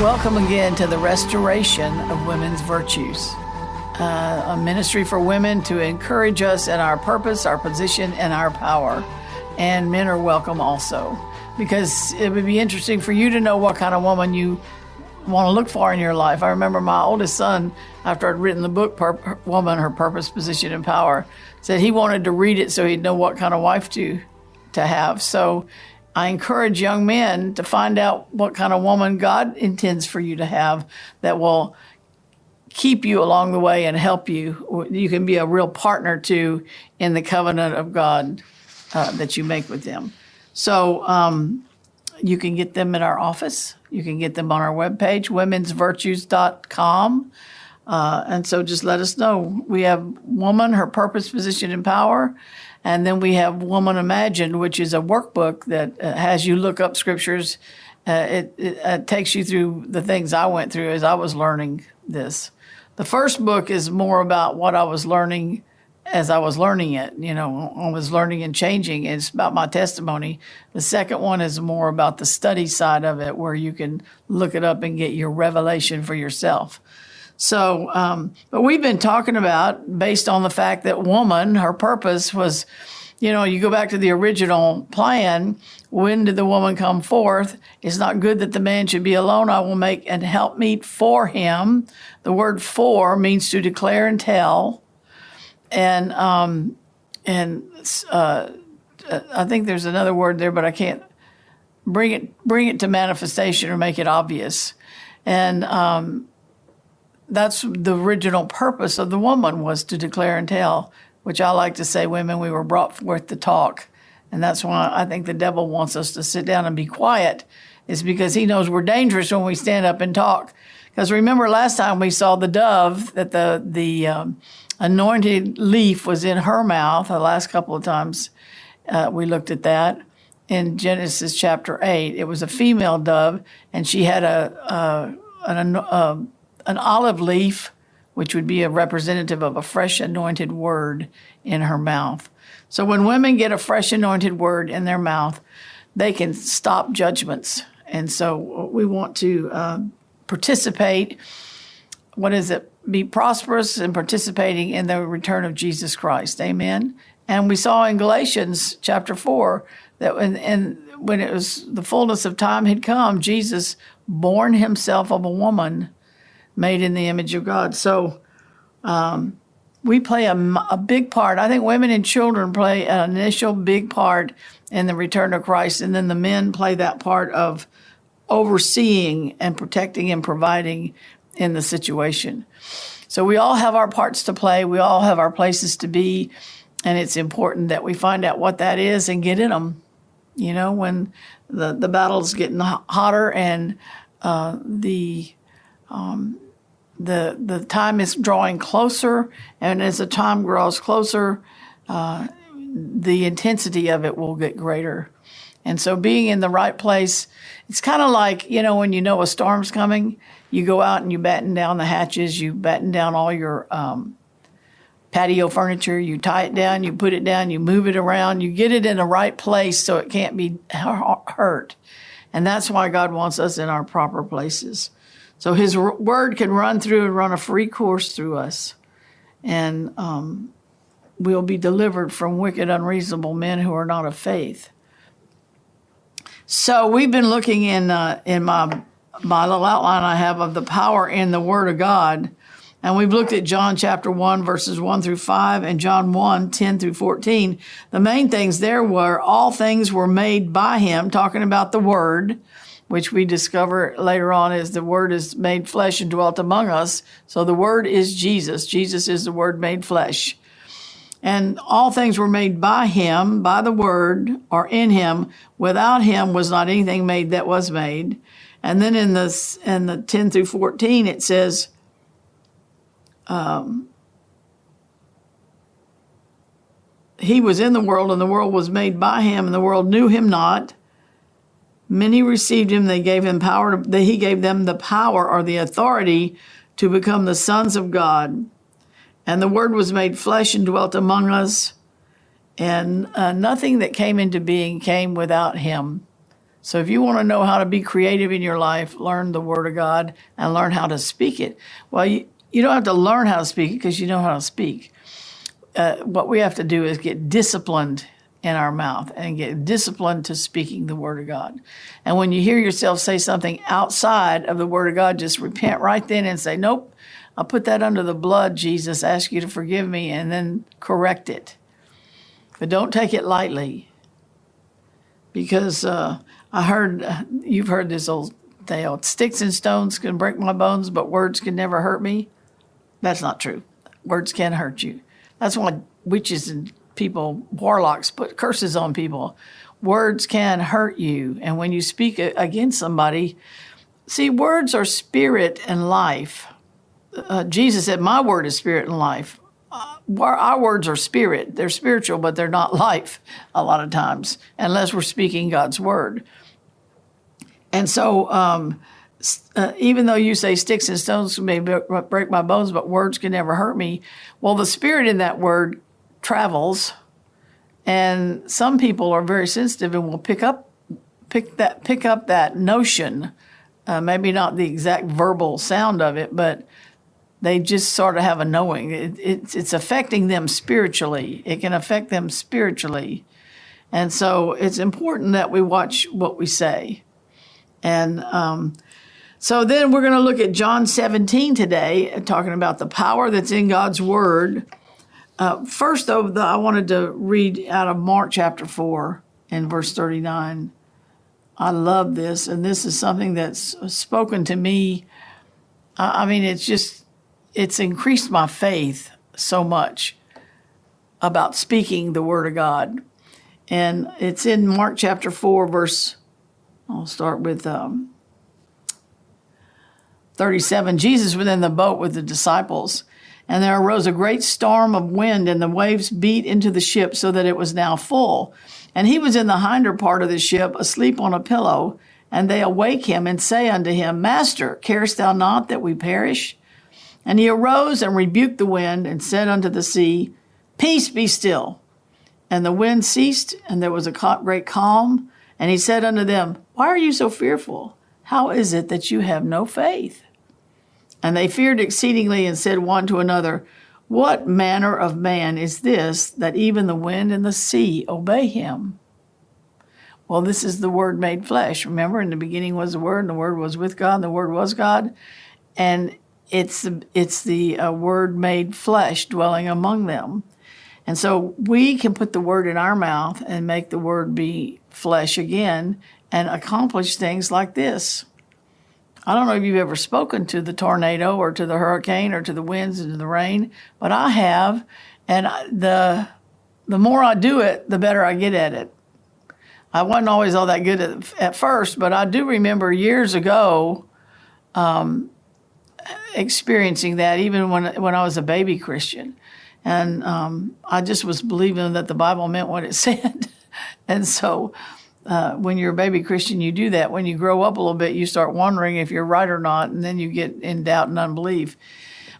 Welcome again to the restoration of women's virtues, uh, a ministry for women to encourage us in our purpose, our position, and our power. And men are welcome also, because it would be interesting for you to know what kind of woman you want to look for in your life. I remember my oldest son, after I'd written the book Pur- "Woman: Her Purpose, Position, and Power," said he wanted to read it so he'd know what kind of wife to to have. So I encourage young men to find out what kind of woman God intends for you to have that will keep you along the way and help you. You can be a real partner to in the covenant of God uh, that you make with them. So um, you can get them in our office. You can get them on our webpage, womensvirtues.com. Uh, and so just let us know. We have Woman, Her Purpose, Position, and Power. And then we have Woman Imagined, which is a workbook that uh, has you look up scriptures. Uh, it, it, it takes you through the things I went through as I was learning this. The first book is more about what I was learning as I was learning it. You know, I was learning and changing. It's about my testimony. The second one is more about the study side of it, where you can look it up and get your revelation for yourself. So, um, but we've been talking about based on the fact that woman, her purpose was, you know, you go back to the original plan. When did the woman come forth? It's not good that the man should be alone. I will make and help helpmeet for him. The word for means to declare and tell. And, um, and, uh, I think there's another word there, but I can't bring it, bring it to manifestation or make it obvious. And, um, that's the original purpose of the woman was to declare and tell, which I like to say, women, we were brought forth to talk. And that's why I think the devil wants us to sit down and be quiet, is because he knows we're dangerous when we stand up and talk. Because remember last time we saw the dove that the the um, anointed leaf was in her mouth. The last couple of times uh, we looked at that in Genesis chapter eight. It was a female dove, and she had a, a an, a an olive leaf, which would be a representative of a fresh anointed word in her mouth. So when women get a fresh anointed word in their mouth, they can stop judgments. And so we want to uh, participate. What is it? Be prosperous and participating in the return of Jesus Christ. Amen. And we saw in Galatians chapter 4 that when, and when it was the fullness of time had come, Jesus, born himself of a woman, made in the image of God. So um, we play a, a, big part. I think women and children play an initial big part in the return of Christ, and then the men play that part of overseeing and protecting and providing in the situation. So we all have our parts to play. We all have our places to be, and it's important that we find out what that is and get in them. You know, when the the battle's getting hotter and uh, the um, the the time is drawing closer, and as the time grows closer, uh, the intensity of it will get greater. And so, being in the right place, it's kind of like you know when you know a storm's coming, you go out and you batten down the hatches, you batten down all your um, patio furniture, you tie it down, you put it down, you move it around, you get it in the right place so it can't be hurt. And that's why God wants us in our proper places. So his word can run through and run a free course through us. And um, we'll be delivered from wicked, unreasonable men who are not of faith. So we've been looking in uh, in my my little outline I have of the power in the Word of God, and we've looked at John chapter one verses one through five and John 1, 10 through fourteen. The main things there were all things were made by Him, talking about the Word which we discover later on is the Word is made flesh and dwelt among us. So the Word is Jesus. Jesus is the Word made flesh. And all things were made by Him, by the Word, or in Him. Without Him was not anything made that was made. And then in the, in the 10 through 14, it says, um, He was in the world, and the world was made by Him, and the world knew Him not. Many received him. They gave him power. To, he gave them the power or the authority to become the sons of God. And the word was made flesh and dwelt among us. And uh, nothing that came into being came without him. So if you want to know how to be creative in your life, learn the Word of God and learn how to speak it. Well, you, you don't have to learn how to speak it because you know how to speak. Uh, what we have to do is get disciplined in our mouth and get disciplined to speaking the Word of God. And when you hear yourself say something outside of the Word of God, just repent right then and say, Nope, I'll put that under the blood, Jesus. Ask you to forgive me and then correct it. But don't take it lightly because uh, I heard, you've heard this old tale sticks and stones can break my bones, but words can never hurt me. That's not true. Words can hurt you. That's why witches and people, warlocks, put curses on people. Words can hurt you. And when you speak against somebody, see, words are spirit and life. Uh, Jesus said, My word is spirit and life. Uh, our words are spirit. They're spiritual, but they're not life a lot of times, unless we're speaking God's word. And so, um, uh, even though you say sticks and stones may break my bones, but words can never hurt me. Well, the spirit in that word travels, and some people are very sensitive and will pick up pick that pick up that notion. Uh, maybe not the exact verbal sound of it, but they just sort of have a knowing. It, it's, it's affecting them spiritually. It can affect them spiritually. And so it's important that we watch what we say. And um, so then we're going to look at John 17 today, talking about the power that's in God's Word. Uh, first, though, the, I wanted to read out of Mark chapter 4 and verse 39. I love this, and this is something that's spoken to me. I mean, it's just, it's increased my faith so much about speaking the Word of God. And it's in Mark chapter 4, verse, I'll start with um, 37. Jesus was in the boat with the disciples and there arose a great storm of wind, and the waves beat into the ship so that it was now full. And he was in the hinder part of the ship, asleep on a pillow. And they awake him and say unto him, Master, carest thou not that we perish? And he arose and rebuked the wind and said unto the sea, Peace be still. And the wind ceased, and there was a great calm. And he said unto them, Why are you so fearful? How is it that you have no faith? And they feared exceedingly and said one to another, What manner of man is this that even the wind and the sea obey him? Well, this is the Word made flesh. Remember, in the beginning was the Word, and the Word was with God, and the Word was God. And it's it's the uh, Word made flesh dwelling among them. And so we can put the Word in our mouth and make the Word be flesh again and accomplish things like this. I don't know if you've ever spoken to the tornado or to the hurricane or to the winds and to the rain, but I have, and the the more I do it, the better I get at it. I wasn't always all that good at, at first, but I do remember years ago um, experiencing that, even when when I was a baby Christian, and um, I just was believing that the Bible meant what it said, and so uh, when you're a baby Christian, you do that. When you grow up a little bit, you start wondering if you're right or not, and then you get in doubt and unbelief.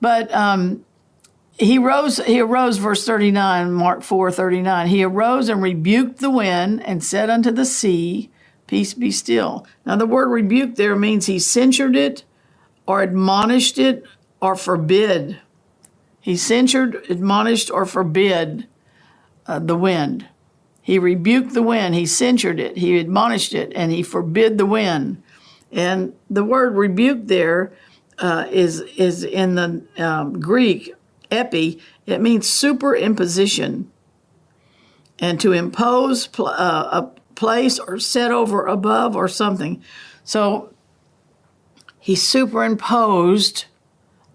But um, he rose. He arose, verse thirty nine, Mark four thirty nine. He arose and rebuked the wind and said unto the sea, "Peace, be still." Now, the word rebuke there means he censured it, or admonished it, or forbid. He censured, admonished, or forbid uh, the wind. He rebuked the wind, he censured it, he admonished it, and he forbid the wind. And the word rebuke there uh, is is in the um, Greek epi. It means superimposition, and to impose pl- uh, a place or set over above or something. So he superimposed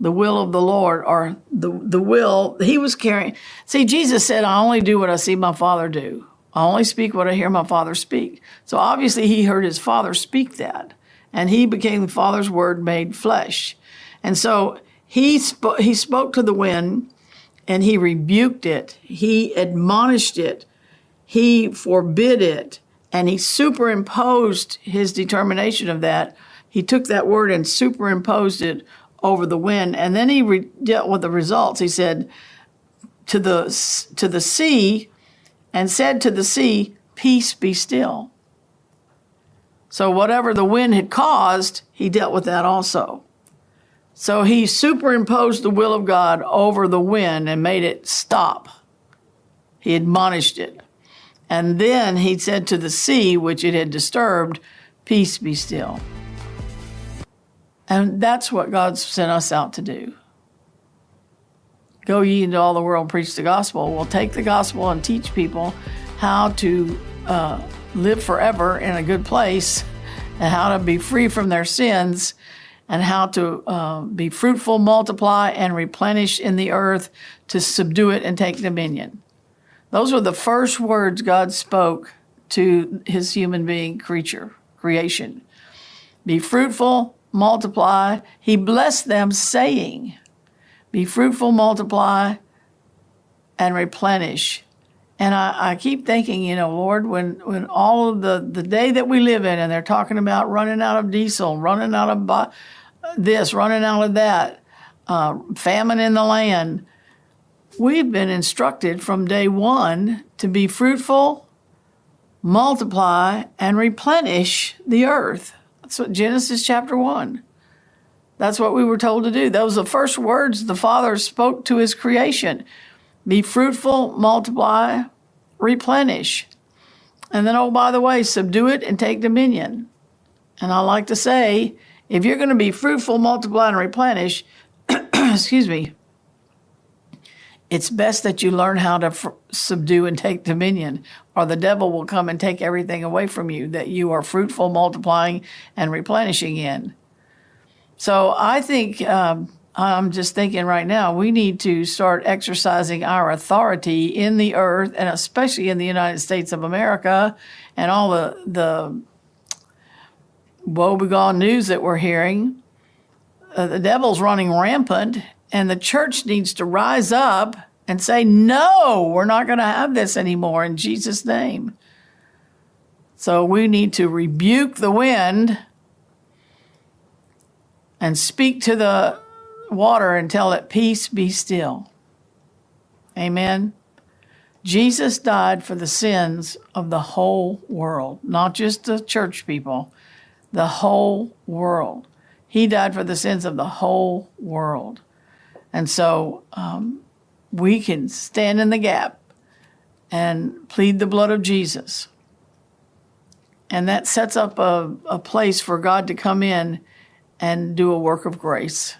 the will of the Lord or the the will he was carrying. See, Jesus said, "I only do what I see my Father do." I only speak what I hear my father speak. So obviously, he heard his father speak that, and he became the father's word made flesh. And so he, sp- he spoke to the wind and he rebuked it, he admonished it, he forbid it, and he superimposed his determination of that. He took that word and superimposed it over the wind, and then he re- dealt with the results. He said, to the, to the sea, and said to the sea, Peace be still. So whatever the wind had caused, he dealt with that also. So he superimposed the will of God over the wind and made it stop. He admonished it. And then he said to the sea, which it had disturbed, Peace be still. And that's what God sent us out to do. Go ye into all the world, preach the gospel. We'll take the gospel and teach people how to uh, live forever in a good place and how to be free from their sins and how to uh, be fruitful, multiply, and replenish in the earth to subdue it and take dominion. Those were the first words God spoke to his human being creature, creation. Be fruitful, multiply. He blessed them, saying, Be fruitful, multiply, and replenish. And I, I, keep thinking, you know, Lord, when, when all of the, the day that we live in, and they're talking about running out of diesel, running out of this, running out of that, uh, famine in the land, We've been instructed from day one to be fruitful, multiply, and replenish the earth. That's what Genesis chapter 1. That's what we were told to do. Those are the first words the Father spoke to his creation be fruitful, multiply, replenish. And then, oh, by the way, subdue it and take dominion. And I like to say, if you're going to be fruitful, multiply, and replenish, excuse me, it's best that you learn how to subdue and take dominion, or the devil will come and take everything away from you that you are fruitful, multiplying, and replenishing in. So I think um, I'm just thinking right now we need to start exercising our authority in the earth, and especially in the United States of America, and all the the woebegone news that we're hearing. Uh, the devil's running rampant, and the church needs to rise up and say, no, we're not going to have this anymore in Jesus' name. So we need to rebuke the wind and speak to the water and tell it, peace be still. Amen. Jesus died for the sins of the whole world, not just the church people, the whole world. He died for the sins of the whole world. And so um, we can stand in the gap and plead the blood of Jesus. And that sets up a, a place for God to come in and do a work of grace.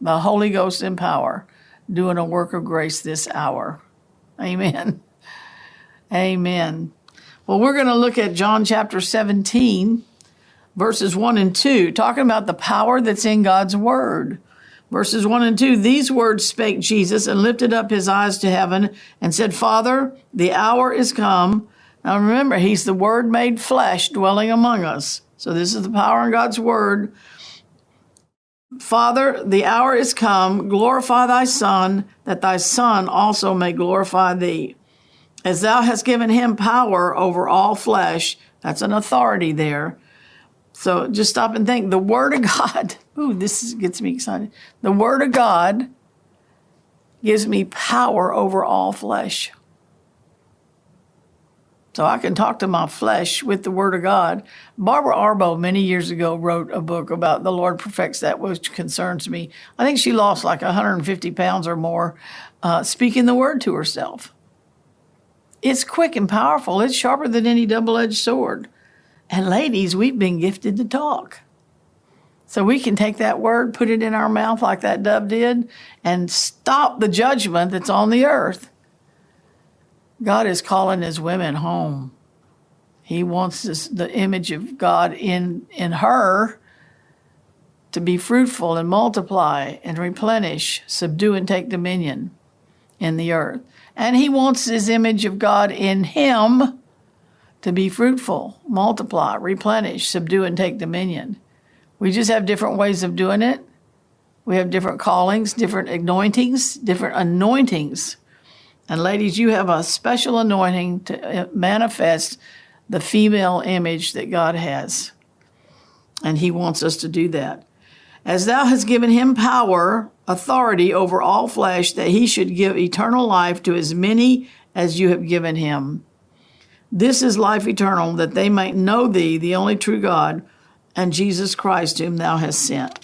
The Holy Ghost in power doing a work of grace this hour. Amen. Amen. Well, we're going to look at John chapter 17, verses 1 and 2, talking about the power that's in God's Word. Verses 1 and 2 These words spake Jesus and lifted up his eyes to heaven and said, Father, the hour is come. Now remember, he's the Word made flesh dwelling among us. So this is the power in God's Word. Father, the hour is come. Glorify thy Son, that thy Son also may glorify thee. As thou hast given him power over all flesh, that's an authority there so just stop and think. The Word of God, ooh, this gets me excited. The Word of God gives me power over all flesh. So I can talk to my flesh with the Word of God. Barbara Arbo, many years ago, wrote a book about the Lord perfects that which concerns me. I think she lost like 150 pounds or more uh, speaking the Word to herself. It's quick and powerful, it's sharper than any double edged sword. And ladies, we've been gifted to talk. So we can take that word, put it in our mouth like that dove did, and stop the judgment that's on the earth. God is calling his women home. He wants this, the image of God in, in her to be fruitful and multiply and replenish, subdue and take dominion in the earth. And he wants his image of God in him to be fruitful, multiply, replenish, subdue, and take dominion. We just have different ways of doing it. We have different callings, different anointings, different anointings. And ladies, you have a special anointing to uh, manifest the female image that God has. And He wants us to do that. As thou hast given him power, authority over all flesh, that he should give eternal life to as many as you have given him. This is life eternal, that they might know thee, the only true God, and Jesus Christ, whom thou hast sent.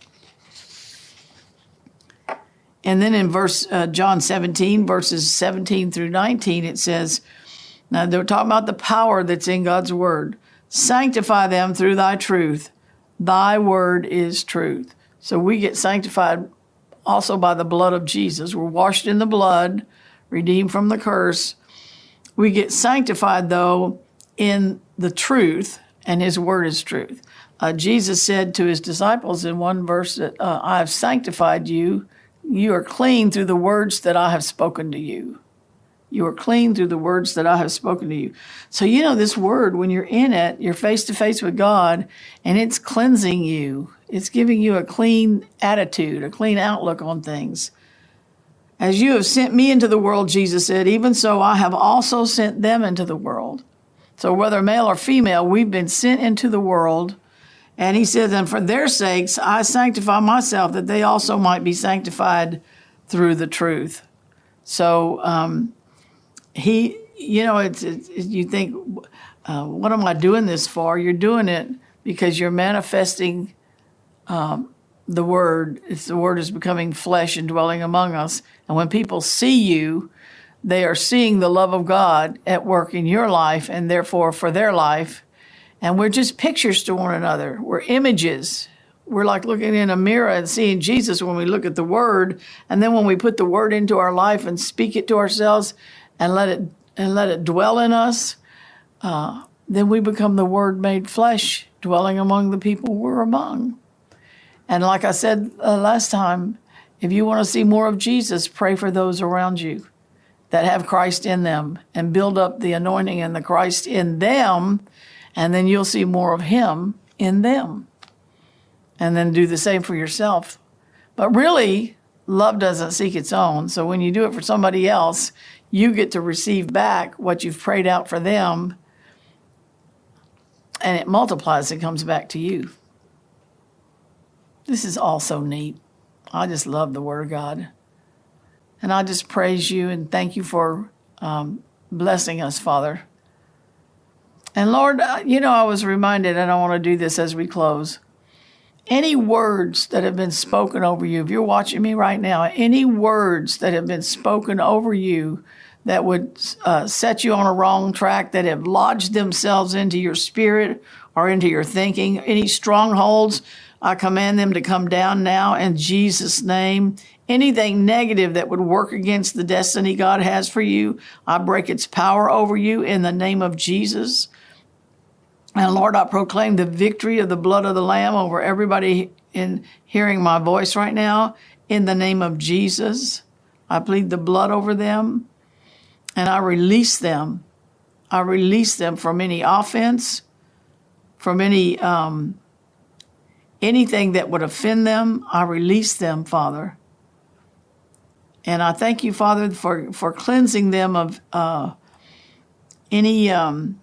And then in verse uh, John 17, verses 17 through 19, it says, now they're talking about the power that's in God's word. Sanctify them through thy truth. Thy word is truth. So we get sanctified also by the blood of Jesus. We're washed in the blood, redeemed from the curse. We get sanctified, though, in the truth, and his word is truth. Uh, Jesus said to his disciples in one verse that uh, I have sanctified you you are clean through the words that I have spoken to you. You are clean through the words that I have spoken to you. So, you know, this word, when you're in it, you're face to face with God and it's cleansing you. It's giving you a clean attitude, a clean outlook on things. As you have sent me into the world, Jesus said, even so I have also sent them into the world. So, whether male or female, we've been sent into the world and he says, And for their sakes I sanctify myself, that they also might be sanctified through the truth. So um, he, you know, it's, it's you think, uh, what am I doing this for? You're doing it because you're manifesting um, the word. It's, the word is becoming flesh and dwelling among us. And when people see you, they are seeing the love of God at work in your life, and therefore for their life, and we're just pictures to one another. We're images. We're like looking in a mirror and seeing Jesus when we look at the Word, and then when we put the Word into our life and speak it to ourselves, and let it and let it dwell in us, uh, then we become the Word made flesh, dwelling among the people we're among. And like I said uh, last time, if you want to see more of Jesus, pray for those around you that have Christ in them, and build up the anointing and the Christ in them and then you'll see more of Him in them. And then do the same for yourself. But really, love doesn't seek its own. So when you do it for somebody else, you get to receive back what you've prayed out for them, and it multiplies and comes back to you. This is all so neat. I just love the Word of God. And I just praise you and thank you for um, blessing us, Father. And Lord, uh, you know, I was reminded, and I want to do this as we close. Any words that have been spoken over you, if you're watching me right now, any words that have been spoken over you that would uh, set you on a wrong track, that have lodged themselves into your spirit or into your thinking, any strongholds, I command them to come down now in Jesus' name. Anything negative that would work against the destiny God has for you, I break its power over you in the name of Jesus. And Lord, I proclaim the victory of the blood of the Lamb over everybody in hearing my voice right now. In the name of Jesus, I plead the blood over them and I release them. I release them from any offense, from any um, anything that would offend them. I release them, Father. And I thank you, Father, for, for cleansing them of uh, any um,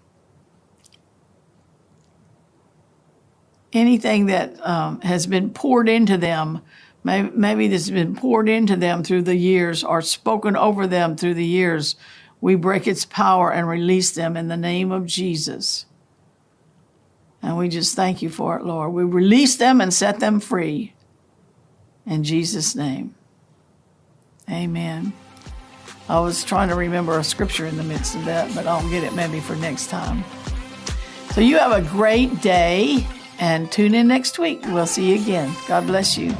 anything that um, has been poured into them, maybe, maybe this has been poured into them through the years or spoken over them through the years, we break its power and release them in the name of Jesus. And we just thank you for it, Lord. We release them and set them free. In Jesus' name. Amen. I was trying to remember a scripture in the midst of that, but I'll get it maybe for next time. So you have a great day and tune in next week. We'll see you again. God bless you.